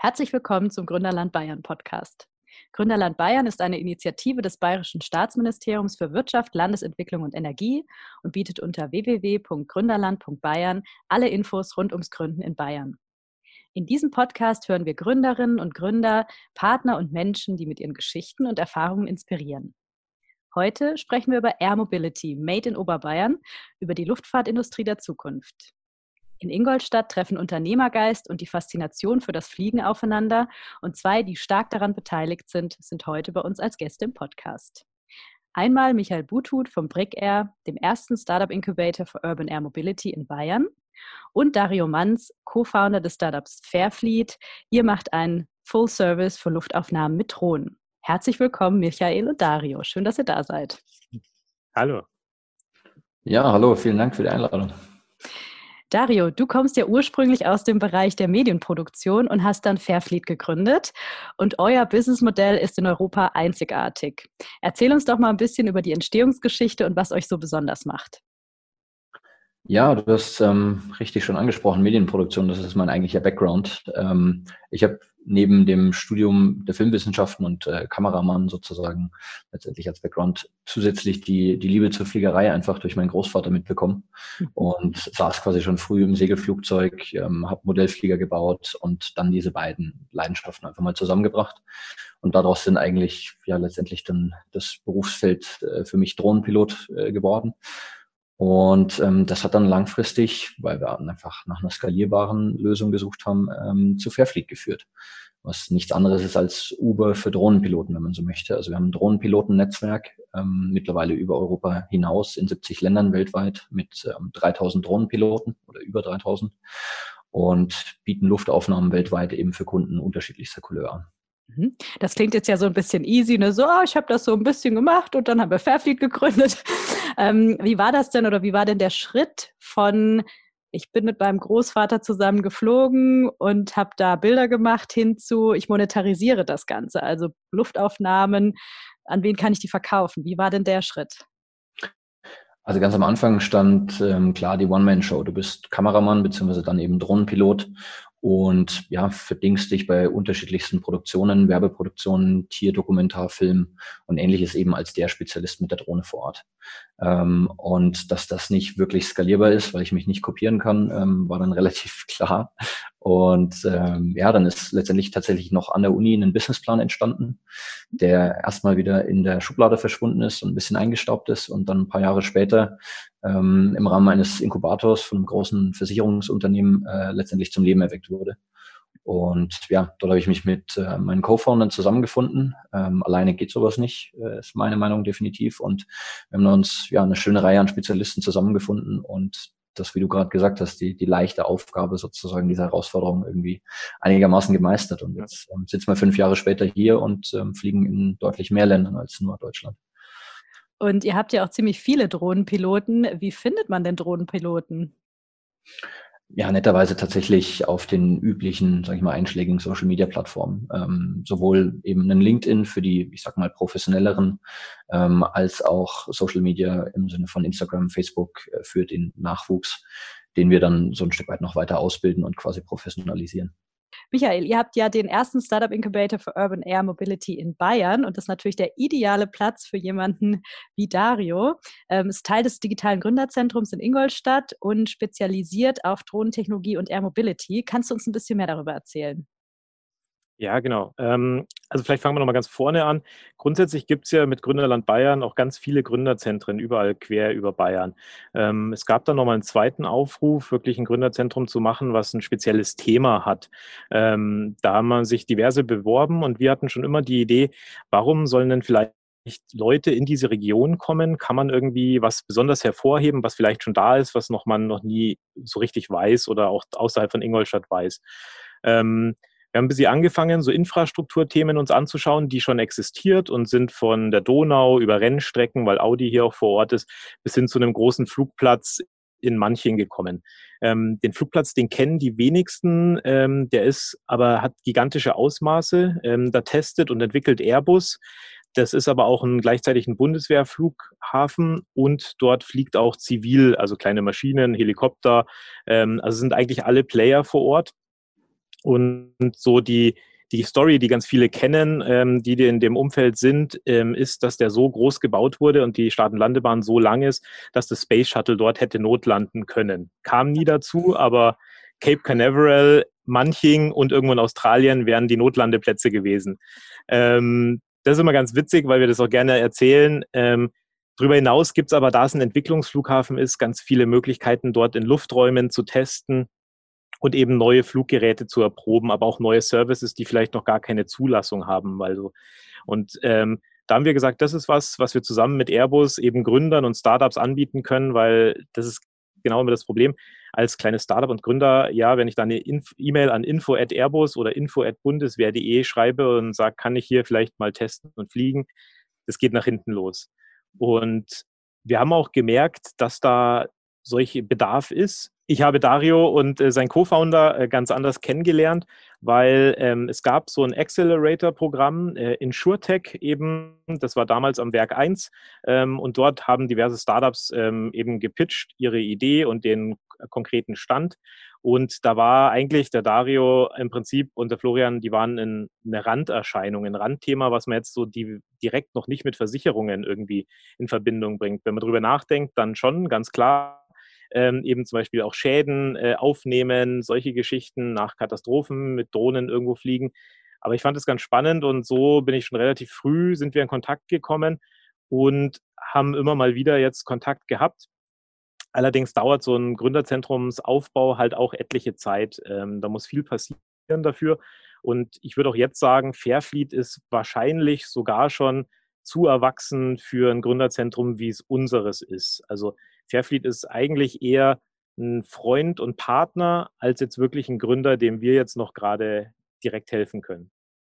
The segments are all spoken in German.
Herzlich willkommen zum Gründerland Bayern Podcast. Gründerland Bayern ist eine Initiative des Bayerischen Staatsministeriums für Wirtschaft, Landesentwicklung und Energie und bietet unter www.gründerland.bayern alle Infos rund ums Gründen in Bayern. In diesem Podcast hören wir Gründerinnen und Gründer, Partner und Menschen, die mit ihren Geschichten und Erfahrungen inspirieren. Heute sprechen wir über Air Mobility, Made in Oberbayern, über die Luftfahrtindustrie der Zukunft. In Ingolstadt treffen Unternehmergeist und die Faszination für das Fliegen aufeinander und zwei, die stark daran beteiligt sind, sind heute bei uns als Gäste im Podcast. Einmal Michael Buthut vom Brick Air, dem ersten Startup Incubator für Urban Air Mobility in Bayern und Dario Manz, Co-Founder des Startups Fairfleet. Ihr macht einen Full Service für Luftaufnahmen mit Drohnen. Herzlich willkommen, Michael und Dario. Schön, dass ihr da seid. Hallo. Ja, hallo, vielen Dank für die Einladung. Dario, du kommst ja ursprünglich aus dem Bereich der Medienproduktion und hast dann Fairfleet gegründet. Und euer Businessmodell ist in Europa einzigartig. Erzähl uns doch mal ein bisschen über die Entstehungsgeschichte und was euch so besonders macht. Ja, du hast ähm, richtig schon angesprochen, Medienproduktion, das ist mein eigentlicher Background. Ähm, ich habe neben dem Studium der Filmwissenschaften und äh, Kameramann sozusagen letztendlich als Background zusätzlich die, die Liebe zur Fliegerei einfach durch meinen Großvater mitbekommen mhm. und saß quasi schon früh im Segelflugzeug, ähm, habe Modellflieger gebaut und dann diese beiden Leidenschaften einfach mal zusammengebracht. Und daraus sind eigentlich ja letztendlich dann das Berufsfeld äh, für mich Drohnenpilot äh, geworden. Und ähm, das hat dann langfristig, weil wir einfach nach einer skalierbaren Lösung gesucht haben, ähm, zu Fairfleet geführt. Was nichts anderes ist als Uber für Drohnenpiloten, wenn man so möchte. Also wir haben ein Drohnenpilotennetzwerk ähm, mittlerweile über Europa hinaus in 70 Ländern weltweit mit ähm, 3000 Drohnenpiloten oder über 3000 und bieten Luftaufnahmen weltweit eben für Kunden unterschiedlichster Couleur an. Mhm. Das klingt jetzt ja so ein bisschen easy, ne? so, oh, ich habe das so ein bisschen gemacht und dann haben wir Fairfleet gegründet. Ähm, wie war das denn oder wie war denn der Schritt von, ich bin mit meinem Großvater zusammen geflogen und habe da Bilder gemacht hinzu, ich monetarisiere das Ganze, also Luftaufnahmen, an wen kann ich die verkaufen? Wie war denn der Schritt? Also ganz am Anfang stand ähm, klar die One-Man-Show. Du bist Kameramann beziehungsweise dann eben Drohnenpilot und ja, verdingst dich bei unterschiedlichsten Produktionen, Werbeproduktionen, Tierdokumentarfilm und ähnliches eben als der Spezialist mit der Drohne vor Ort. Ähm, und dass das nicht wirklich skalierbar ist, weil ich mich nicht kopieren kann, ähm, war dann relativ klar. Und ähm, ja, dann ist letztendlich tatsächlich noch an der Uni ein Businessplan entstanden, der erstmal wieder in der Schublade verschwunden ist und ein bisschen eingestaubt ist und dann ein paar Jahre später ähm, im Rahmen eines Inkubators von einem großen Versicherungsunternehmen äh, letztendlich zum Leben erweckt wurde. Und ja, dort habe ich mich mit äh, meinen Co-Foundern zusammengefunden. Ähm, alleine geht sowas nicht, äh, ist meine Meinung definitiv. Und wir haben uns ja eine schöne Reihe an Spezialisten zusammengefunden und das, wie du gerade gesagt hast, die, die leichte Aufgabe sozusagen dieser Herausforderung irgendwie einigermaßen gemeistert. Und jetzt ähm, sitzen wir fünf Jahre später hier und ähm, fliegen in deutlich mehr Ländern als nur Deutschland. Und ihr habt ja auch ziemlich viele Drohnenpiloten. Wie findet man denn Drohnenpiloten? Ja, netterweise tatsächlich auf den üblichen, sag ich mal, einschlägigen Social Media Plattformen. Ähm, sowohl eben einen LinkedIn für die, ich sag mal, professionelleren, ähm, als auch Social Media im Sinne von Instagram, Facebook äh, für den Nachwuchs, den wir dann so ein Stück weit noch weiter ausbilden und quasi professionalisieren. Michael, ihr habt ja den ersten Startup Incubator für Urban Air Mobility in Bayern und das ist natürlich der ideale Platz für jemanden wie Dario. Ähm, ist Teil des digitalen Gründerzentrums in Ingolstadt und spezialisiert auf Drohnentechnologie und Air Mobility. Kannst du uns ein bisschen mehr darüber erzählen? Ja, genau. Ähm, also vielleicht fangen wir nochmal ganz vorne an. Grundsätzlich gibt es ja mit Gründerland Bayern auch ganz viele Gründerzentren überall quer über Bayern. Ähm, es gab dann nochmal einen zweiten Aufruf, wirklich ein Gründerzentrum zu machen, was ein spezielles Thema hat. Ähm, da haben man sich diverse beworben und wir hatten schon immer die Idee, warum sollen denn vielleicht Leute in diese Region kommen? Kann man irgendwie was besonders hervorheben, was vielleicht schon da ist, was noch man noch nie so richtig weiß oder auch außerhalb von Ingolstadt weiß? Wir haben ein bisschen angefangen, so Infrastrukturthemen uns anzuschauen, die schon existiert und sind von der Donau über Rennstrecken, weil Audi hier auch vor Ort ist, bis hin zu einem großen Flugplatz in Manching gekommen. Ähm, den Flugplatz, den kennen die wenigsten, ähm, der ist aber hat gigantische Ausmaße. Ähm, da testet und entwickelt Airbus. Das ist aber auch ein gleichzeitig ein Bundeswehrflughafen und dort fliegt auch zivil, also kleine Maschinen, Helikopter. Ähm, also sind eigentlich alle Player vor Ort. Und so die, die Story, die ganz viele kennen, ähm, die in dem Umfeld sind, ähm, ist, dass der so groß gebaut wurde und die Staatenlandebahn so lang ist, dass das Space Shuttle dort hätte notlanden können. Kam nie dazu, aber Cape Canaveral, Manching und irgendwo in Australien wären die Notlandeplätze gewesen. Ähm, das ist immer ganz witzig, weil wir das auch gerne erzählen. Ähm, darüber hinaus gibt es aber, da es ein Entwicklungsflughafen ist, ganz viele Möglichkeiten, dort in Lufträumen zu testen und eben neue Fluggeräte zu erproben, aber auch neue Services, die vielleicht noch gar keine Zulassung haben. Also, und ähm, da haben wir gesagt, das ist was, was wir zusammen mit Airbus eben Gründern und Startups anbieten können, weil das ist genau immer das Problem. Als kleines Startup und Gründer, ja, wenn ich dann eine E-Mail an info at Airbus oder info at bundeswehr.de schreibe und sage, kann ich hier vielleicht mal testen und fliegen, das geht nach hinten los. Und wir haben auch gemerkt, dass da solche Bedarf ist. Ich habe Dario und äh, sein Co-Founder äh, ganz anders kennengelernt, weil ähm, es gab so ein Accelerator-Programm äh, in SureTech eben, das war damals am Werk 1 ähm, und dort haben diverse Startups ähm, eben gepitcht, ihre Idee und den konkreten Stand. Und da war eigentlich der Dario im Prinzip und der Florian, die waren in eine Randerscheinung, ein Randthema, was man jetzt so die, direkt noch nicht mit Versicherungen irgendwie in Verbindung bringt. Wenn man darüber nachdenkt, dann schon ganz klar ähm, eben zum Beispiel auch Schäden äh, aufnehmen, solche Geschichten nach Katastrophen mit Drohnen irgendwo fliegen. Aber ich fand es ganz spannend und so bin ich schon relativ früh, sind wir in Kontakt gekommen und haben immer mal wieder jetzt Kontakt gehabt. Allerdings dauert so ein Gründerzentrumsaufbau halt auch etliche Zeit. Ähm, da muss viel passieren dafür. Und ich würde auch jetzt sagen, Fairfleet ist wahrscheinlich sogar schon zu erwachsen für ein Gründerzentrum, wie es unseres ist. Also Fairfleet ist eigentlich eher ein Freund und Partner als jetzt wirklich ein Gründer, dem wir jetzt noch gerade direkt helfen können.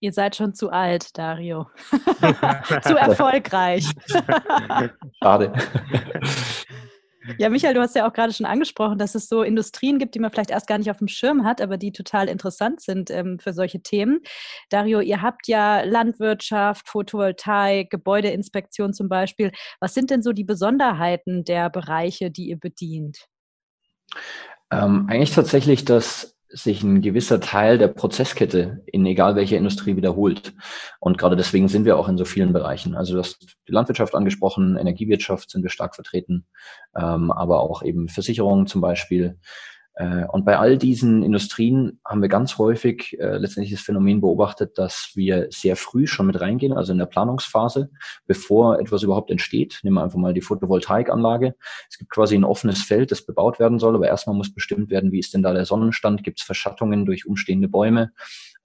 Ihr seid schon zu alt, Dario. zu erfolgreich. Schade. Ja, Michael, du hast ja auch gerade schon angesprochen, dass es so Industrien gibt, die man vielleicht erst gar nicht auf dem Schirm hat, aber die total interessant sind ähm, für solche Themen. Dario, ihr habt ja Landwirtschaft, Photovoltaik, Gebäudeinspektion zum Beispiel. Was sind denn so die Besonderheiten der Bereiche, die ihr bedient? Ähm, eigentlich tatsächlich, dass sich ein gewisser Teil der Prozesskette in egal welcher Industrie wiederholt. Und gerade deswegen sind wir auch in so vielen Bereichen. Also du hast die Landwirtschaft angesprochen, Energiewirtschaft sind wir stark vertreten, ähm, aber auch eben Versicherungen zum Beispiel. Äh, und bei all diesen Industrien haben wir ganz häufig äh, letztendlich das Phänomen beobachtet, dass wir sehr früh schon mit reingehen, also in der Planungsphase, bevor etwas überhaupt entsteht. Nehmen wir einfach mal die Photovoltaikanlage. Es gibt quasi ein offenes Feld, das bebaut werden soll, aber erstmal muss bestimmt werden, wie ist denn da der Sonnenstand, gibt es Verschattungen durch umstehende Bäume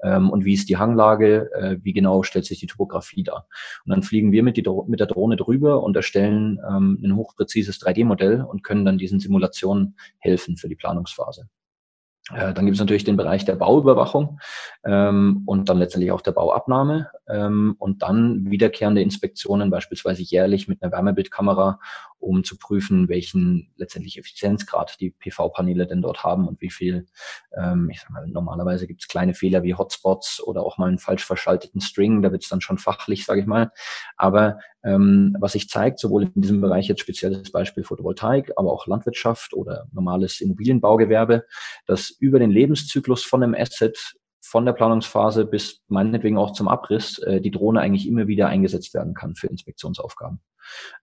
ähm, und wie ist die Hanglage, äh, wie genau stellt sich die Topografie dar. Und dann fliegen wir mit, die, mit der Drohne drüber und erstellen ähm, ein hochpräzises 3D-Modell und können dann diesen Simulationen helfen für die Planungsphase. Äh, dann gibt es natürlich den Bereich der Bauüberwachung ähm, und dann letztendlich auch der Bauabnahme ähm, und dann wiederkehrende Inspektionen, beispielsweise jährlich mit einer Wärmebildkamera, um zu prüfen, welchen letztendlich Effizienzgrad die PV-Paneele denn dort haben und wie viel, ähm, ich sag mal, normalerweise gibt es kleine Fehler wie Hotspots oder auch mal einen falsch verschalteten String, da wird es dann schon fachlich, sage ich mal. Aber ähm, was sich zeigt, sowohl in diesem Bereich jetzt spezielles Beispiel Photovoltaik, aber auch Landwirtschaft oder normales Immobilienbaugewerbe, dass über den Lebenszyklus von einem Asset von der Planungsphase bis meinetwegen auch zum Abriss äh, die Drohne eigentlich immer wieder eingesetzt werden kann für Inspektionsaufgaben.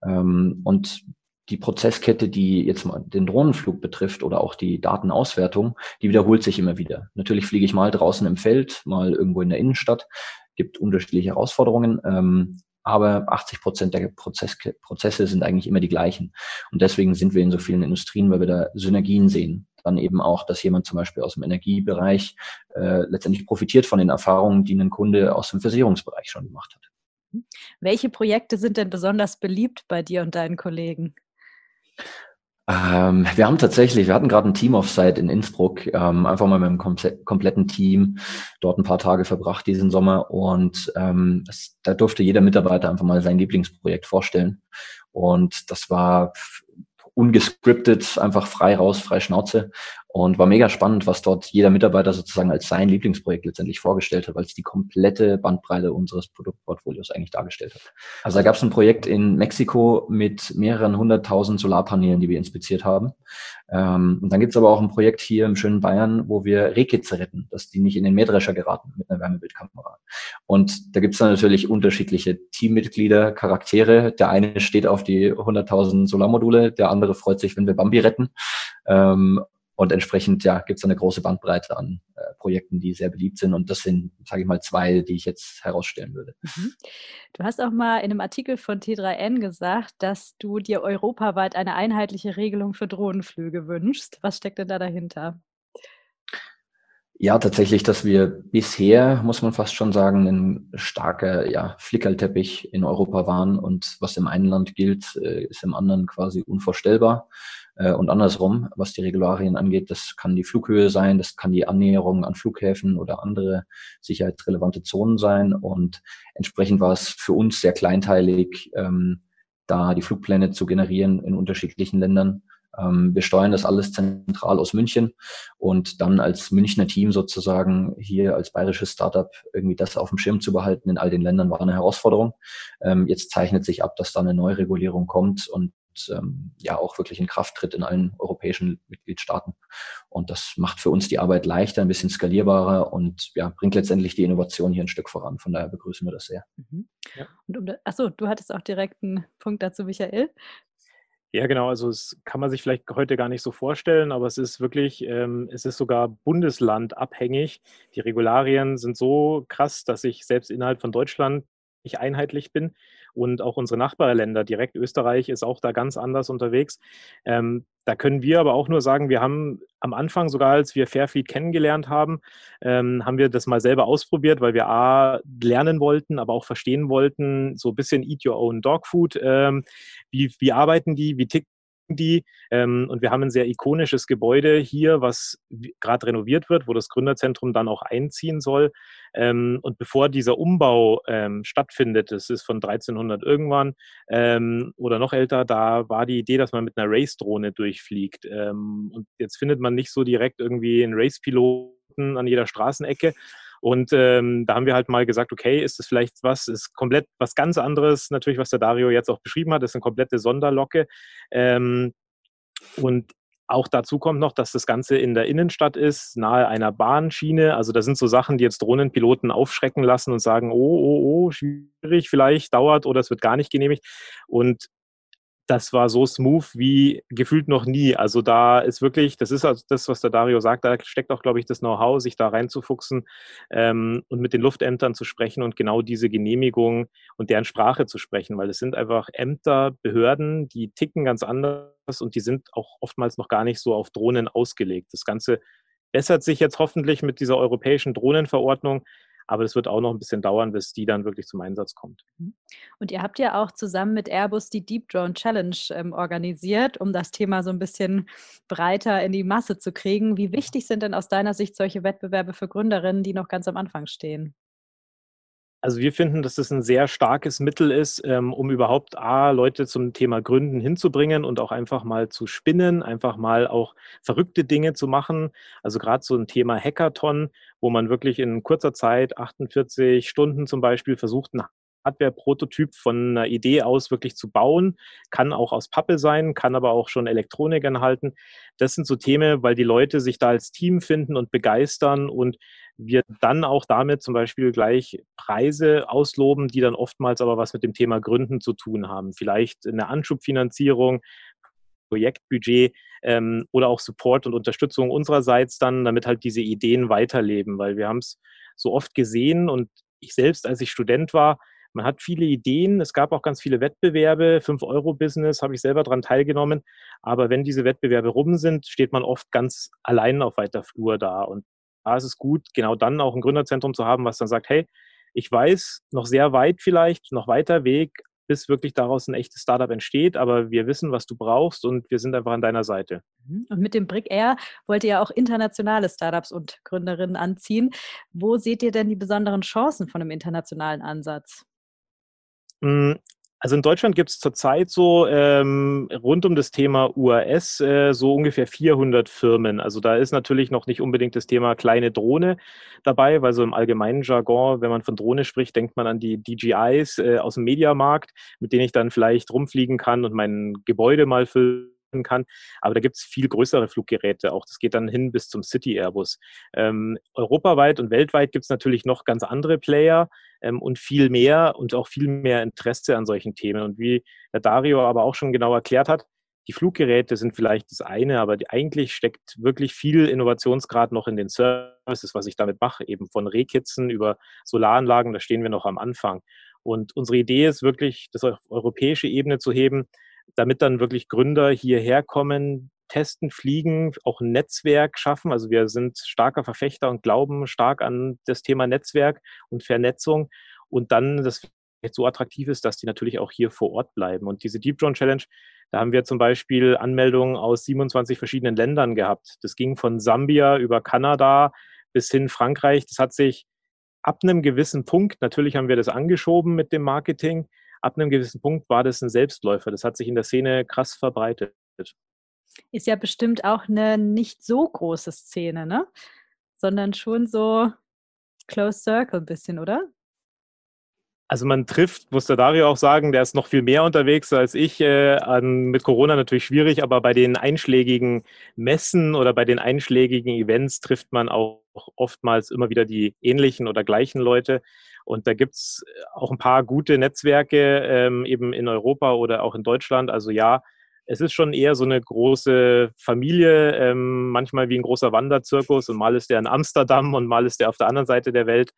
Ähm, und die Prozesskette, die jetzt mal den Drohnenflug betrifft oder auch die Datenauswertung, die wiederholt sich immer wieder. Natürlich fliege ich mal draußen im Feld, mal irgendwo in der Innenstadt, gibt unterschiedliche Herausforderungen. Ähm, aber 80 Prozent der Prozess Prozesse sind eigentlich immer die gleichen. Und deswegen sind wir in so vielen Industrien, weil wir da Synergien sehen. Dann eben auch, dass jemand zum Beispiel aus dem Energiebereich äh, letztendlich profitiert von den Erfahrungen, die ein Kunde aus dem Versicherungsbereich schon gemacht hat. Welche Projekte sind denn besonders beliebt bei dir und deinen Kollegen? Ähm, wir haben tatsächlich, wir hatten gerade ein Team-Offsite in Innsbruck, ähm, einfach mal mit dem kompletten Team dort ein paar Tage verbracht diesen Sommer und ähm, es, da durfte jeder Mitarbeiter einfach mal sein Lieblingsprojekt vorstellen. Und das war ungescriptet, einfach frei raus, frei Schnauze. Und war mega spannend, was dort jeder Mitarbeiter sozusagen als sein Lieblingsprojekt letztendlich vorgestellt hat, weil es die komplette Bandbreite unseres Produktportfolios eigentlich dargestellt hat. Also da gab es ein Projekt in Mexiko mit mehreren hunderttausend Solarpanelen, die wir inspiziert haben. Ähm, und dann gibt es aber auch ein Projekt hier im schönen Bayern, wo wir Rehkitze retten, dass die nicht in den Mähdrescher geraten mit einer Wärmebildkamera. Und da gibt es dann natürlich unterschiedliche Teammitglieder, Charaktere. Der eine steht auf die 100.000 Solarmodule, der andere freut sich, wenn wir Bambi retten. Ähm, und entsprechend ja, gibt es eine große Bandbreite an äh, Projekten, die sehr beliebt sind. Und das sind, sage ich mal, zwei, die ich jetzt herausstellen würde. Mhm. Du hast auch mal in einem Artikel von T3N gesagt, dass du dir europaweit eine einheitliche Regelung für Drohnenflüge wünschst. Was steckt denn da dahinter? Ja, tatsächlich, dass wir bisher, muss man fast schon sagen, ein starker ja, Flickerlteppich in Europa waren und was im einen Land gilt, äh, ist im anderen quasi unvorstellbar. Äh, und andersrum, was die Regularien angeht, das kann die Flughöhe sein, das kann die Annäherung an Flughäfen oder andere sicherheitsrelevante Zonen sein. Und entsprechend war es für uns sehr kleinteilig, ähm, da die Flugpläne zu generieren in unterschiedlichen Ländern. Ähm, wir steuern das alles zentral aus München und dann als Münchner Team sozusagen hier als bayerisches Startup irgendwie das auf dem Schirm zu behalten in all den Ländern war eine Herausforderung. Ähm, jetzt zeichnet sich ab, dass da eine Neuregulierung kommt und ähm, ja auch wirklich in Kraft tritt in allen europäischen Mitgliedstaaten. Und das macht für uns die Arbeit leichter, ein bisschen skalierbarer und ja, bringt letztendlich die Innovation hier ein Stück voran. Von daher begrüßen wir das sehr. Mhm. Ja. Und um, achso, du hattest auch direkt einen Punkt dazu, Michael. Ja, genau. Also es kann man sich vielleicht heute gar nicht so vorstellen, aber es ist wirklich, ähm, es ist sogar bundeslandabhängig. Die Regularien sind so krass, dass ich selbst innerhalb von Deutschland nicht einheitlich bin. Und auch unsere Nachbarländer, direkt Österreich, ist auch da ganz anders unterwegs. Ähm, da können wir aber auch nur sagen, wir haben am Anfang, sogar als wir Fairfeed kennengelernt haben, ähm, haben wir das mal selber ausprobiert, weil wir A, lernen wollten, aber auch verstehen wollten, so ein bisschen Eat Your Own Dog Food. Ähm, wie, wie arbeiten die, wie tickt die. Ähm, und wir haben ein sehr ikonisches Gebäude hier, was gerade renoviert wird, wo das Gründerzentrum dann auch einziehen soll. Ähm, und bevor dieser Umbau ähm, stattfindet, das ist von 1300 irgendwann oder noch älter, da war die Idee, dass man mit einer Race-Drohne durchfliegt. Und jetzt findet man nicht so direkt irgendwie einen Race-Piloten an jeder Straßenecke. Und ähm, da haben wir halt mal gesagt, okay, ist das vielleicht was, ist komplett was ganz anderes, natürlich, was der Dario jetzt auch beschrieben hat, ist eine komplette Sonderlocke. Ähm, und auch dazu kommt noch, dass das Ganze in der Innenstadt ist, nahe einer Bahnschiene. Also da sind so Sachen, die jetzt Drohnenpiloten aufschrecken lassen und sagen, oh, oh, oh, schwierig, vielleicht dauert oder es wird gar nicht genehmigt. Und das war so smooth wie gefühlt noch nie. Also da ist wirklich, das ist also das, was der Dario sagt, da steckt auch, glaube ich, das Know-how, sich da reinzufuchsen ähm, und mit den Luftämtern zu sprechen und genau diese Genehmigung und deren Sprache zu sprechen, weil es sind einfach Ämter, Behörden, die ticken ganz anders und die sind auch oftmals noch gar nicht so auf Drohnen ausgelegt. Das Ganze bessert sich jetzt hoffentlich mit dieser europäischen Drohnenverordnung. Aber das wird auch noch ein bisschen dauern, bis die dann wirklich zum Einsatz kommt. Mhm. Und ihr habt ja auch zusammen mit Airbus die Deep Drone Challenge ähm, organisiert, um das Thema so ein bisschen breiter in die Masse zu kriegen. Wie wichtig sind denn aus deiner Sicht solche Wettbewerbe für Gründerinnen, die noch ganz am Anfang stehen? Also wir finden, dass das ein sehr starkes Mittel ist, ähm, um überhaupt A, Leute zum Thema Gründen hinzubringen und auch einfach mal zu spinnen, einfach mal auch verrückte Dinge zu machen. Also gerade so ein Thema Hackathon, wo man wirklich in kurzer Zeit, 48 Stunden zum Beispiel, versucht, ein Hardware-Prototyp von einer Idee aus wirklich zu bauen. Kann auch aus Pappe sein, kann aber auch schon Elektronik enthalten. Das sind so Themen, weil die Leute sich da als Team finden und begeistern und wir dann auch damit zum Beispiel gleich Preise ausloben, die dann oftmals aber was mit dem Thema Gründen zu tun haben. Vielleicht eine Anschubfinanzierung, Projektbudget ähm, oder auch Support und Unterstützung unsererseits dann, damit halt diese Ideen weiterleben, weil wir haben es so oft gesehen und ich selbst, als ich Student war, man hat viele Ideen, es gab auch ganz viele Wettbewerbe, 5-Euro-Business habe ich selber daran teilgenommen, aber wenn diese Wettbewerbe rum sind, steht man oft ganz allein auf weiter Flur da und da ist es gut, genau dann auch ein Gründerzentrum zu haben, was dann sagt, hey, ich weiß, noch sehr weit vielleicht, noch weiter Weg, bis wirklich daraus ein echtes Startup entsteht, aber wir wissen, was du brauchst und wir sind einfach an deiner Seite. Mhm. Und mit dem Brick Air wollt ihr ja auch internationale Startups und Gründerinnen anziehen. Wo seht ihr denn die besonderen Chancen von einem internationalen Ansatz? Hm, Also in Deutschland gibt es zurzeit so ähm, rund um das Thema UAS äh, so ungefähr 400 Firmen. Also da ist natürlich noch nicht unbedingt das Thema kleine Drohne dabei, weil so im allgemeinen Jargon, wenn man von Drohne spricht, denkt man an die DJIs äh, aus dem Mediamarkt, mit denen ich dann vielleicht rumfliegen kann und mein Gebäude mal füllen kann. Aber da gibt es viel größere Fluggeräte auch. Das geht dann hin bis zum City Airbus. Ähm, europaweit und weltweit gibt es natürlich noch ganz andere Player ähm, und viel mehr und auch viel mehr Interesse an solchen Themen. Und wie der Dario aber auch schon genau erklärt hat, die Fluggeräte sind vielleicht das eine, aber die, eigentlich steckt wirklich viel Innovationsgrad noch in den Services, was ich damit mache, eben von Rehkitzen über Solaranlagen, da stehen wir noch am Anfang. Und unsere Idee ist wirklich, das auf europäische Ebene zu heben, damit dann wirklich Gründer hierher kommen, testen, fliegen, auch ein Netzwerk schaffen. Also wir sind starker Verfechter und glauben stark an das Thema Netzwerk und Vernetzung und dann das so attraktiv ist, dass die natürlich auch hier vor Ort bleiben. Und diese Deep Drone Challenge, da haben wir zum Beispiel Anmeldungen aus 27 verschiedenen Ländern gehabt. Das ging von Sambia über Kanada bis hin Frankreich. Das hat sich ab einem gewissen Punkt, natürlich haben wir das angeschoben mit dem Marketing, ab einem gewissen Punkt war das ein Selbstläufer. Das hat sich in der Szene krass verbreitet. Ist ja bestimmt auch eine nicht so große Szene, ne? Sondern schon so Close Circle ein bisschen, oder? Also man trifft, muss der Dario auch sagen, der ist noch viel mehr unterwegs als ich. Äh, an, mit Corona natürlich schwierig, aber bei den einschlägigen Messen oder bei den einschlägigen Events trifft man auch oftmals immer wieder die ähnlichen oder gleichen Leute. Und da gibt es auch ein paar gute Netzwerke ähm, eben in Europa oder auch in Deutschland. Also ja, es ist schon eher so eine große Familie, ähm, manchmal wie ein großer Wanderzirkus und mal ist der in Amsterdam und mal ist der auf der anderen Seite der Welt.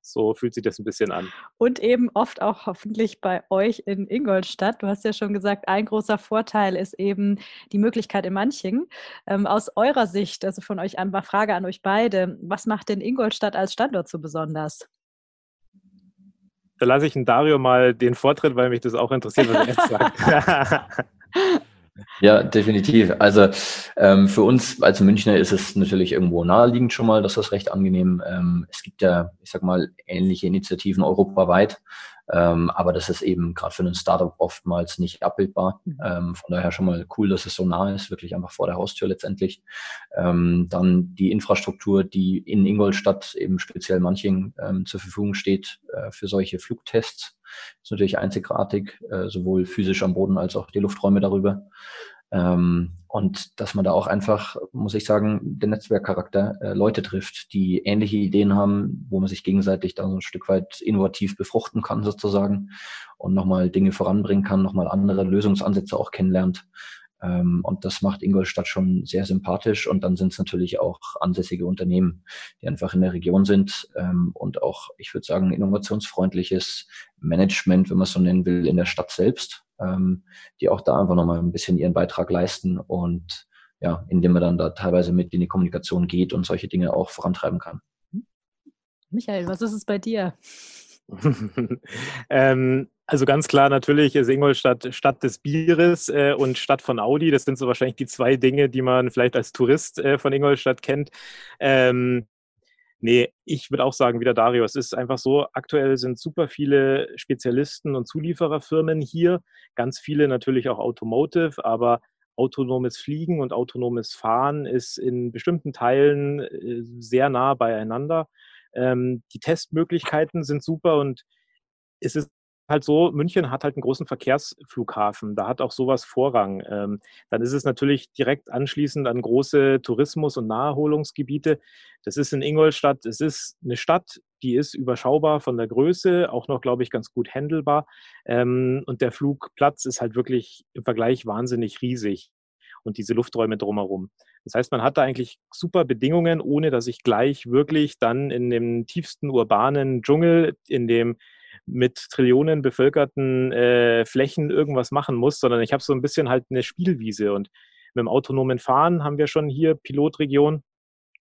So fühlt sich das ein bisschen an. Und eben oft auch hoffentlich bei euch in Ingolstadt. Du hast ja schon gesagt, ein großer Vorteil ist eben die Möglichkeit in Manching. Ähm, aus eurer Sicht, also von euch an, Frage an euch beide, was macht denn Ingolstadt als Standort so besonders? Da lasse ich den Dario mal den Vortritt, weil mich das auch interessiert, was er jetzt sagt. Ja, definitiv. Also ähm, für uns als Münchner ist es natürlich irgendwo naheliegend schon mal, dass das recht angenehm. Ähm, es gibt ja, ich sag mal, ähnliche Initiativen europaweit. Ähm, aber das ist eben gerade für einen Startup oftmals nicht abbildbar. Mhm. Ähm, von daher schon mal cool, dass es so nah ist, wirklich einfach vor der Haustür letztendlich. Ähm, dann die Infrastruktur, die in Ingolstadt, eben speziell Manching, ähm, zur Verfügung steht äh, für solche Flugtests, ist natürlich einzigartig, äh, sowohl physisch am Boden als auch die Lufträume darüber. Ähm, und dass man da auch einfach, muss ich sagen, den Netzwerkcharakter äh, Leute trifft, die ähnliche Ideen haben, wo man sich gegenseitig da so ein Stück weit innovativ befruchten kann sozusagen und nochmal Dinge voranbringen kann, nochmal andere Lösungsansätze auch kennenlernt. Ähm, und das macht Ingolstadt schon sehr sympathisch. Und dann sind es natürlich auch ansässige Unternehmen, die einfach in der Region sind ähm, und auch, ich würde sagen, innovationsfreundliches Management, wenn man es so nennen will, in der Stadt selbst ähm, die auch da einfach nochmal ein bisschen ihren Beitrag leisten und ja, indem man dann da teilweise mit in die Kommunikation geht und solche Dinge auch vorantreiben kann. Michael, was ist es bei dir? ähm, also ganz klar, natürlich ist Ingolstadt Stadt des Bieres äh, und Stadt von Audi. Das sind so wahrscheinlich die zwei Dinge, die man vielleicht als Tourist äh, von Ingolstadt kennt. Ähm, Nee, ich würde auch sagen, wieder Dario, es ist einfach so, aktuell sind super viele Spezialisten und Zuliefererfirmen hier, ganz viele natürlich auch Automotive, aber autonomes Fliegen und autonomes Fahren ist in bestimmten Teilen äh, sehr nah beieinander. Ähm, die Testmöglichkeiten sind super und es ist halt so, München hat halt einen großen Verkehrsflughafen, da hat auch sowas Vorrang. Ähm, dann ist es natürlich direkt anschließend an große Tourismus- und Naherholungsgebiete. Das ist in Ingolstadt, es ist eine Stadt, die ist überschaubar von der Größe, auch noch, glaube ich, ganz gut handelbar. Ähm, und der Flugplatz ist halt wirklich im Vergleich wahnsinnig riesig und diese Lufträume drumherum. Das heißt, man hat da eigentlich super Bedingungen, ohne dass ich gleich wirklich dann in dem tiefsten urbanen Dschungel, in dem mit Trillionen bevölkerten äh, Flächen irgendwas machen muss, sondern ich habe so ein bisschen halt eine Spielwiese. Und mit dem autonomen Fahren haben wir schon hier Pilotregion.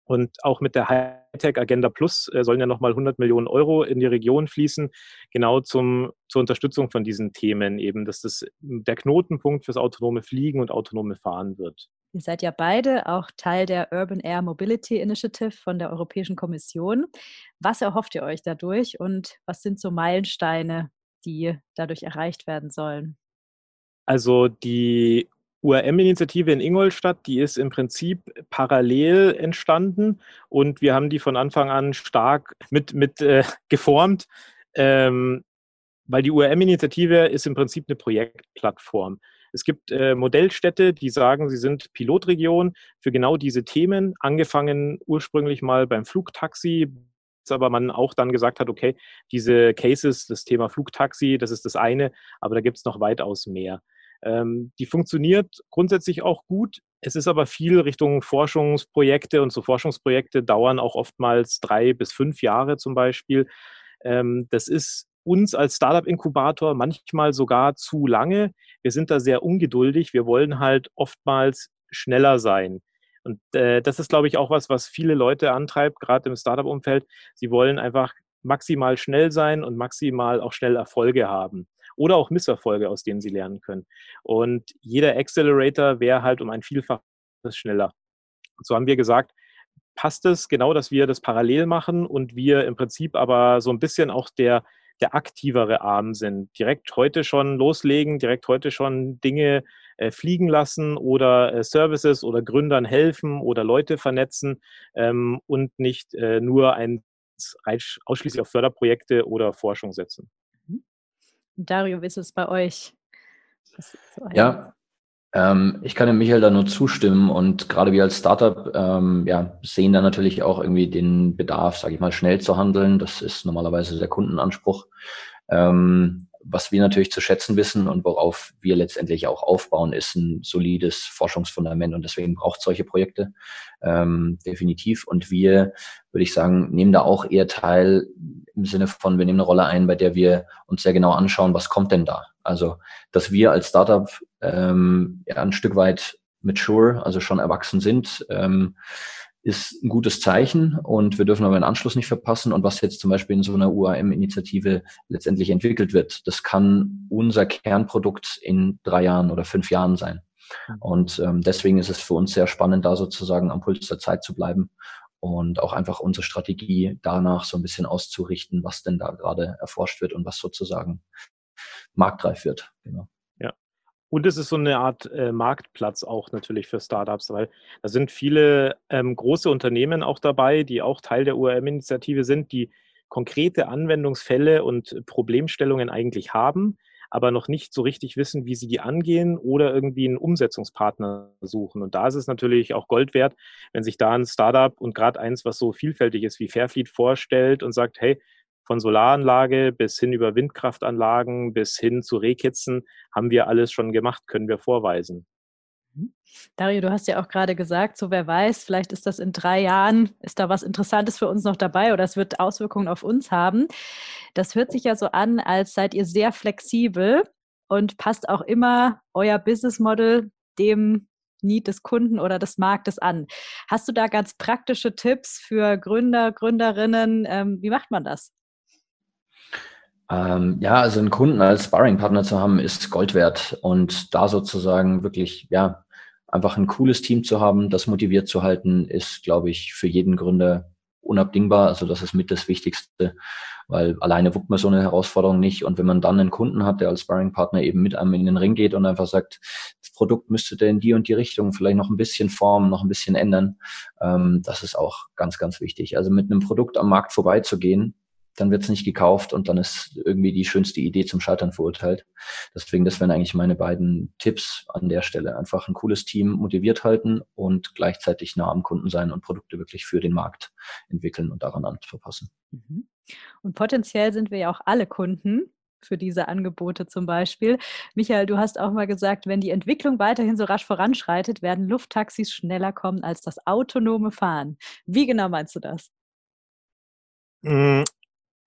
Und auch mit der Hightech Agenda Plus äh, sollen ja nochmal 100 Millionen Euro in die Region fließen, genau zum, zur Unterstützung von diesen Themen eben, dass das der Knotenpunkt fürs autonome Fliegen und autonome Fahren wird. Ihr seid ja beide auch Teil der Urban Air Mobility Initiative von der Europäischen Kommission. Was erhofft ihr euch dadurch und was sind so Meilensteine, die dadurch erreicht werden sollen? Also die URM-Initiative in Ingolstadt, die ist im Prinzip parallel entstanden und wir haben die von Anfang an stark mit, mit äh, geformt, ähm, weil die URM-Initiative ist im Prinzip eine Projektplattform. Es gibt äh, Modellstädte, die sagen, sie sind Pilotregion für genau diese Themen, angefangen ursprünglich mal beim Flugtaxi, aber man auch dann gesagt hat, okay, diese Cases, das Thema Flugtaxi, das ist das eine, aber da gibt es noch weitaus mehr. Ähm, die funktioniert grundsätzlich auch gut. Es ist aber viel Richtung Forschungsprojekte und so Forschungsprojekte dauern auch oftmals drei bis fünf Jahre zum Beispiel. Ähm, das ist uns als Startup-Inkubator manchmal sogar zu lange. Wir sind da sehr ungeduldig. Wir wollen halt oftmals schneller sein. Und äh, das ist, glaube ich, auch was, was viele Leute antreibt, gerade im Startup-Umfeld. Sie wollen einfach maximal schnell sein und maximal auch schnell Erfolge haben oder auch Misserfolge, aus denen sie lernen können. Und jeder Accelerator wäre halt um ein Vielfaches schneller. Und so haben wir gesagt, passt es genau, dass wir das parallel machen und wir im Prinzip aber so ein bisschen auch der, der aktivere Arm sind. Direkt heute schon loslegen, direkt heute schon Dinge äh, fliegen lassen oder äh, Services oder Gründern helfen oder Leute vernetzen ähm, und nicht äh, nur ein ausschließlich auf Förderprojekte oder Forschung setzen. Dario, wie ist es bei euch? So ja, ähm, ich kann dem Michael da nur zustimmen und gerade wir als Startup ähm, ja, sehen da natürlich auch irgendwie den Bedarf, sage ich mal, schnell zu handeln. Das ist normalerweise der Kundenanspruch. Ähm, was wir natürlich zu schätzen wissen und worauf wir letztendlich auch aufbauen, ist ein solides Forschungsfundament und deswegen braucht solche Projekte ähm, definitiv. Und wir, würde ich sagen, nehmen da auch eher teil im Sinne von, wir nehmen eine Rolle ein, bei der wir uns sehr genau anschauen, was kommt denn da. Also, dass wir als Startup ähm, ja, ein Stück weit mature, also schon erwachsen sind, ähm, ist ein gutes Zeichen und wir dürfen aber den Anschluss nicht verpassen. Und was jetzt zum Beispiel in so einer UAM-Initiative letztendlich entwickelt wird, das kann unser Kernprodukt in drei Jahren oder fünf Jahren sein. Und ähm, deswegen ist es für uns sehr spannend, da sozusagen am Puls der Zeit zu bleiben und auch einfach unsere Strategie danach so ein bisschen auszurichten, was denn da gerade erforscht wird und was sozusagen marktreif wird. Genau. Und es ist so eine Art äh, Marktplatz auch natürlich für Startups, weil da sind viele ähm, große Unternehmen auch dabei, die auch Teil der URM-Initiative sind, die konkrete Anwendungsfälle und Problemstellungen eigentlich haben, aber noch nicht so richtig wissen, wie sie die angehen oder irgendwie einen Umsetzungspartner suchen. Und da ist es natürlich auch Gold wert, wenn sich da ein Startup und gerade eins, was so vielfältig ist wie Fairfleet vorstellt und sagt, hey, von Solaranlage bis hin über Windkraftanlagen bis hin zu Rehkitzen haben wir alles schon gemacht, können wir vorweisen. Mhm. Dario, du hast ja auch gerade gesagt, so wer weiß, vielleicht ist das in drei Jahren, ist da was Interessantes für uns noch dabei oder es wird Auswirkungen auf uns haben. Das hört sich ja so an, als seid ihr sehr flexibel und passt auch immer euer Business Model dem Need des Kunden oder des Marktes an. Hast du da ganz praktische Tipps für Gründer, Gründerinnen? Ähm, wie macht man das? Ähm, ja, also einen Kunden als Sparring-Partner zu haben, ist Gold wert. Und da sozusagen wirklich, ja, einfach ein cooles Team zu haben, das motiviert zu halten, ist, glaube ich, für jeden Gründer unabdingbar. Also das ist mit das Wichtigste, weil alleine wuckt man so eine Herausforderung nicht. Und wenn man dann einen Kunden hat, der als Sparring-Partner eben mit einem in den Ring geht und einfach sagt, das Produkt müsste der in die und die Richtung vielleicht noch ein bisschen formen, noch ein bisschen ändern, ähm, das ist auch ganz, ganz wichtig. Also mit einem Produkt am Markt vorbeizugehen, dann wird es nicht gekauft und dann ist irgendwie die schönste Idee zum Scheitern verurteilt. Deswegen, das wären eigentlich meine beiden Tipps an der Stelle. Einfach ein cooles Team motiviert halten und gleichzeitig nah am Kunden sein und Produkte wirklich für den Markt entwickeln und daran anverpassen. Mhm. Und potenziell sind wir ja auch alle Kunden für diese Angebote zum Beispiel. Michael, du hast auch mal gesagt, wenn die Entwicklung weiterhin so rasch voranschreitet, werden Lufttaxis schneller kommen als das autonome Fahren. Wie genau meinst du das?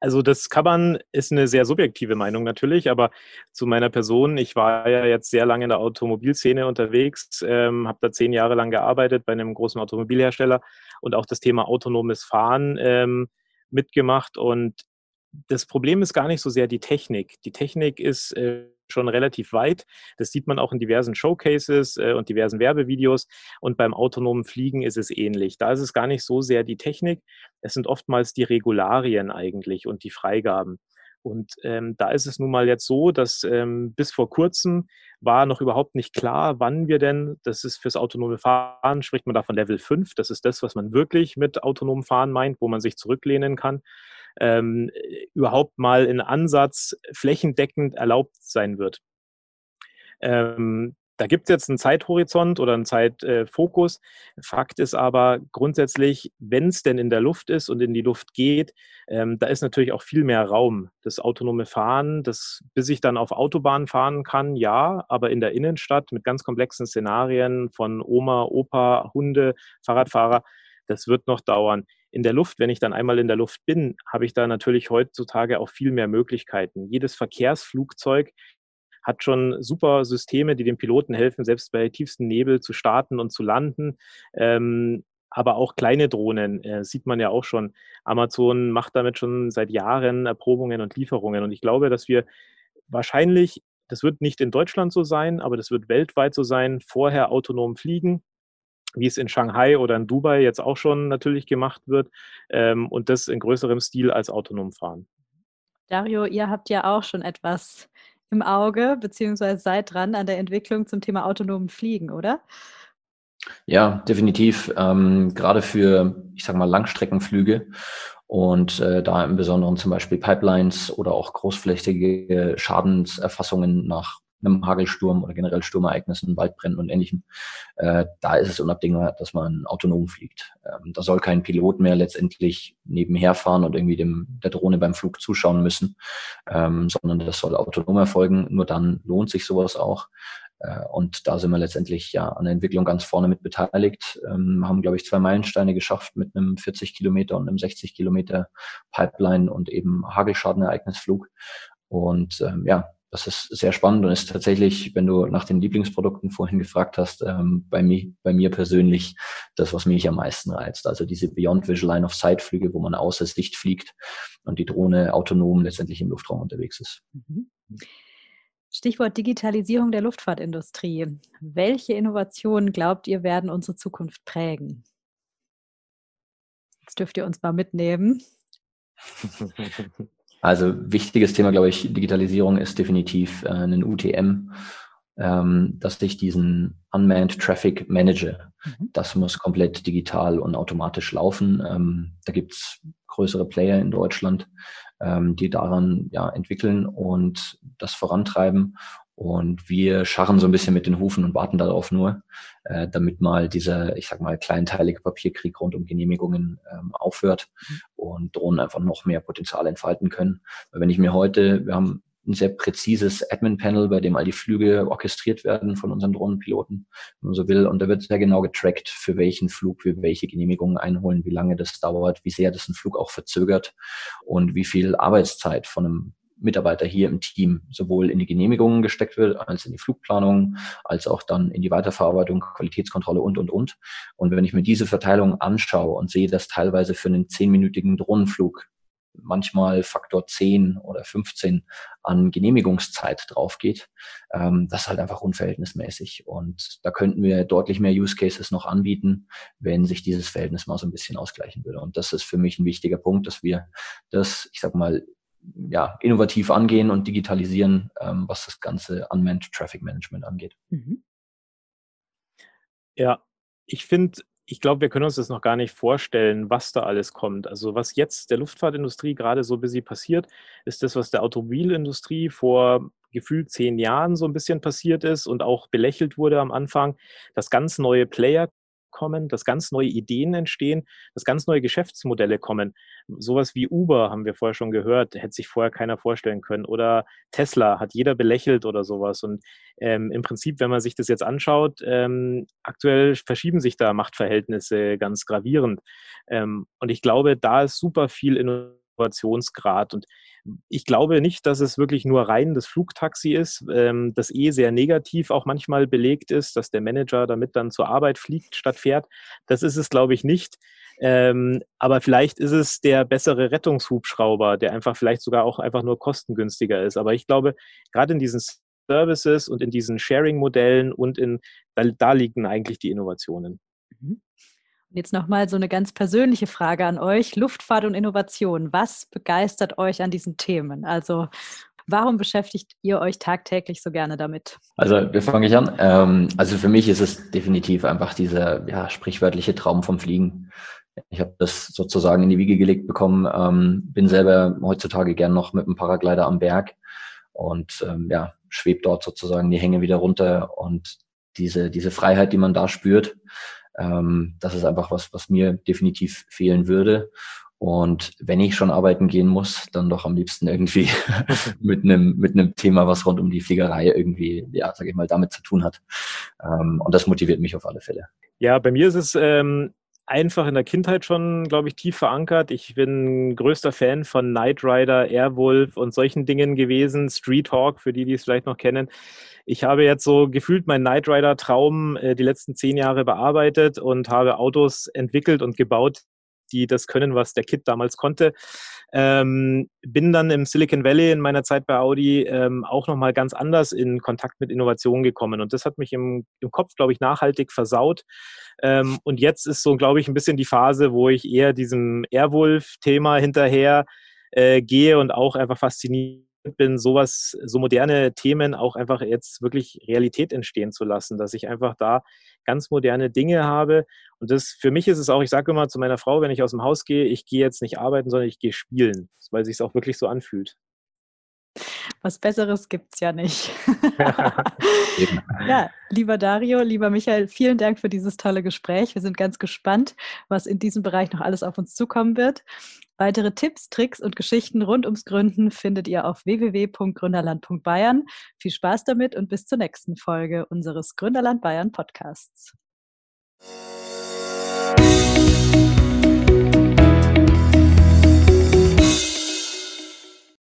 Also das kann man, ist eine sehr subjektive Meinung natürlich, aber zu meiner Person, ich war ja jetzt sehr lange in der Automobilszene unterwegs, ähm, habe da zehn Jahre lang gearbeitet bei einem großen Automobilhersteller und auch das Thema autonomes Fahren ähm, mitgemacht. Und das Problem ist gar nicht so sehr die Technik. Die Technik ist äh, schon relativ weit. Das sieht man auch in diversen Showcases äh, und diversen Werbevideos. Und beim autonomen Fliegen ist es ähnlich. Da ist es gar nicht so sehr die Technik. Es sind oftmals die Regularien eigentlich und die Freigaben. Und ähm, da ist es nun mal jetzt so, dass ähm, bis vor kurzem war noch überhaupt nicht klar, wann wir denn, das ist fürs autonome Fahren, spricht man da von Level 5, das ist das, was man wirklich mit autonomem Fahren meint, wo man sich zurücklehnen kann, ähm, überhaupt mal in Ansatz flächendeckend erlaubt sein wird. Ähm, da gibt es jetzt einen Zeithorizont oder einen Zeitfokus. Fakt ist aber grundsätzlich, wenn es denn in der Luft ist und in die Luft geht, ähm, da ist natürlich auch viel mehr Raum. Das autonome Fahren, das, bis ich dann auf Autobahnen fahren kann, ja, aber in der Innenstadt mit ganz komplexen Szenarien von Oma, Opa, Hunde, Fahrradfahrer, das wird noch dauern. In der Luft, wenn ich dann einmal in der Luft bin, habe ich da natürlich heutzutage auch viel mehr Möglichkeiten. Jedes Verkehrsflugzeug hat schon super Systeme, die den Piloten helfen, selbst bei tiefstem Nebel zu starten und zu landen. Ähm, aber auch kleine Drohnen äh, sieht man ja auch schon. Amazon macht damit schon seit Jahren Erprobungen und Lieferungen. Und ich glaube, dass wir wahrscheinlich, das wird nicht in Deutschland so sein, aber das wird weltweit so sein, vorher autonom fliegen, wie es in Shanghai oder in Dubai jetzt auch schon natürlich gemacht wird ähm, und das in größerem Stil als autonom fahren. Dario, ihr habt ja auch schon etwas im Auge, beziehungsweise seid dran an der Entwicklung zum Thema autonomen Fliegen, oder? Ja, definitiv. Ähm, gerade für, ich sage mal, Langstreckenflüge und äh, da im Besonderen zum Beispiel Pipelines oder auch großflächige Schadenserfassungen nach einem Hagelsturm oder generell Sturmereignissen, Waldbränden und ähnlichem, äh, da ist es unabdingbar, dass man autonom fliegt. Ähm, da soll kein Pilot mehr letztendlich nebenher fahren und irgendwie dem, der Drohne beim Flug zuschauen müssen, ähm, sondern das soll autonom erfolgen. Nur dann lohnt sich sowas auch. Äh, und da sind wir letztendlich ja an der Entwicklung ganz vorne mit beteiligt, ähm, haben, glaube ich, zwei Meilensteine geschafft mit einem 40 Kilometer und einem 60 Kilometer Pipeline und eben Hagelschadenereignisflug. Und ähm, ja, das ist sehr spannend und ist tatsächlich, wenn du nach den Lieblingsprodukten vorhin gefragt hast, ähm, bei, mir, bei mir persönlich das, was mich am meisten reizt. Also diese Beyond Visual Line of Sight Flüge, wo man außer Sicht fliegt und die Drohne autonom letztendlich im Luftraum unterwegs ist. Mhm. Stichwort Digitalisierung der Luftfahrtindustrie. Welche Innovationen glaubt ihr werden unsere Zukunft prägen? Jetzt dürft ihr uns mal mitnehmen. Also wichtiges Thema, glaube ich, Digitalisierung ist definitiv äh, ein UTM, ähm, dass ich diesen Unmanned Traffic manage. Mhm. Das muss komplett digital und automatisch laufen. Ähm, da gibt's größere Player in Deutschland, ähm, die daran ja, entwickeln und das vorantreiben. Und wir scharren so ein bisschen mit den Hufen und warten darauf nur, äh, damit mal dieser, ich sag mal, kleinteilige Papierkrieg rund um Genehmigungen ähm, aufhört mhm. und Drohnen einfach noch mehr Potenzial entfalten können. Weil wenn ich mir heute, wir haben ein sehr präzises Admin-Panel, bei dem all die Flüge orchestriert werden von unseren Drohnenpiloten, wenn man so will. Und da wird sehr genau getrackt, für welchen Flug wir welche Genehmigungen einholen, wie lange das dauert, wie sehr das einen Flug auch verzögert und wie viel Arbeitszeit von einem Mitarbeiter hier im Team sowohl in die Genehmigungen gesteckt wird, als in die Flugplanung, als auch dann in die Weiterverarbeitung, Qualitätskontrolle und, und, und. Und wenn ich mir diese Verteilung anschaue und sehe, dass teilweise für einen zehnminütigen Drohnenflug manchmal Faktor 10 oder 15 an Genehmigungszeit drauf geht, ähm, das ist halt einfach unverhältnismäßig. Und da könnten wir deutlich mehr Use Cases noch anbieten, wenn sich dieses Verhältnis mal so ein bisschen ausgleichen würde. Und das ist für mich ein wichtiger Punkt, dass wir das, ich sag mal, ja, innovativ angehen und digitalisieren, ähm, was das ganze Unmanned Traffic Management angeht. Mhm. Ja, ich finde, ich glaube, wir können uns das noch gar nicht vorstellen, was da alles kommt. Also was jetzt der Luftfahrtindustrie gerade so busy passiert, ist das, was der Automobilindustrie vor gefühlt zehn Jahren so ein bisschen passiert ist und auch belächelt wurde am Anfang, dass ganz neue Player kommen, dass ganz neue Ideen entstehen, dass ganz neue Geschäftsmodelle kommen. Sowas wie Uber haben wir vorher schon gehört, hätte sich vorher keiner vorstellen können. Oder Tesla hat jeder belächelt oder sowas. Und ähm, im Prinzip, wenn man sich das jetzt anschaut, ähm, aktuell verschieben sich da Machtverhältnisse ganz gravierend. Ähm, und ich glaube, da ist super viel Innovationsgrad. Und ich glaube nicht, dass es wirklich nur rein das Flugtaxi ist, ähm, das eh sehr negativ auch manchmal belegt ist, dass der Manager damit dann zur Arbeit fliegt statt fährt. Das ist es, glaube ich, nicht. Ähm, aber vielleicht ist es der bessere Rettungshubschrauber, der einfach vielleicht sogar auch einfach nur kostengünstiger ist. Aber ich glaube, gerade in diesen Services und in diesen Sharing-Modellen und in, da, da liegen eigentlich die Innovationen. Mhm. Jetzt nochmal so eine ganz persönliche Frage an euch. Luftfahrt und Innovation. Was begeistert euch an diesen Themen? Also Warum beschäftigt ihr euch tagtäglich so gerne damit? Also, wie fange ich an? Ähm, also für mich ist es definitiv einfach dieser ja, sprichwörtliche Traum vom Fliegen. Ich habe das sozusagen in die Wiege gelegt bekommen, ähm, bin selber heutzutage gern noch mit einem Paraglider am Berg und ähm, ja, schwebt dort sozusagen die Hänge wieder runter und diese, diese Freiheit, die man da spürt, ähm, das ist einfach was, was mir definitiv fehlen würde. Und wenn ich schon arbeiten gehen muss, dann doch am liebsten irgendwie mit einem mit einem Thema, was rund um die Fliegerei irgendwie, ja, sage ich mal, damit zu tun hat. Ähm, und das motiviert mich auf alle Fälle. Ja, bei mir ist es ähm, einfach in der Kindheit schon, glaube ich, tief verankert. Ich bin größter Fan von Knight Rider, Airwolf und solchen Dingen gewesen. Street Hawk, für die, die es vielleicht noch kennen. Ich habe jetzt so gefühlt meinen Knight Rider-Traum äh, die letzten zehn Jahre bearbeitet und habe Autos entwickelt und gebaut, die das können, was der Kit damals konnte. Ähm, bin dann im Silicon Valley in meiner Zeit bei Audi ähm, auch nochmal ganz anders in Kontakt mit Innovationen gekommen. Und das hat mich im, im Kopf, glaube ich, nachhaltig versaut. Ähm, und jetzt ist so, glaube ich, ein bisschen die Phase, wo ich eher diesem Airwolf-Thema hinterher äh, gehe und auch einfach fasziniert bin, sowas, so moderne Themen auch einfach jetzt wirklich Realität entstehen zu lassen, dass ich einfach da ganz moderne Dinge habe. Und das für mich ist es auch, ich sage immer zu meiner Frau, wenn ich aus dem Haus gehe, ich gehe jetzt nicht arbeiten, sondern ich gehe spielen, weil sich es auch wirklich so anfühlt. Was Besseres gibt es ja nicht. ja, lieber Dario, lieber Michael, vielen Dank für dieses tolle Gespräch. Wir sind ganz gespannt, was in diesem Bereich noch alles auf uns zukommen wird. Weitere Tipps, Tricks und Geschichten rund ums Gründen findet ihr auf www.gründerland.bayern. Viel Spaß damit und bis zur nächsten Folge unseres Gründerland Bayern Podcasts.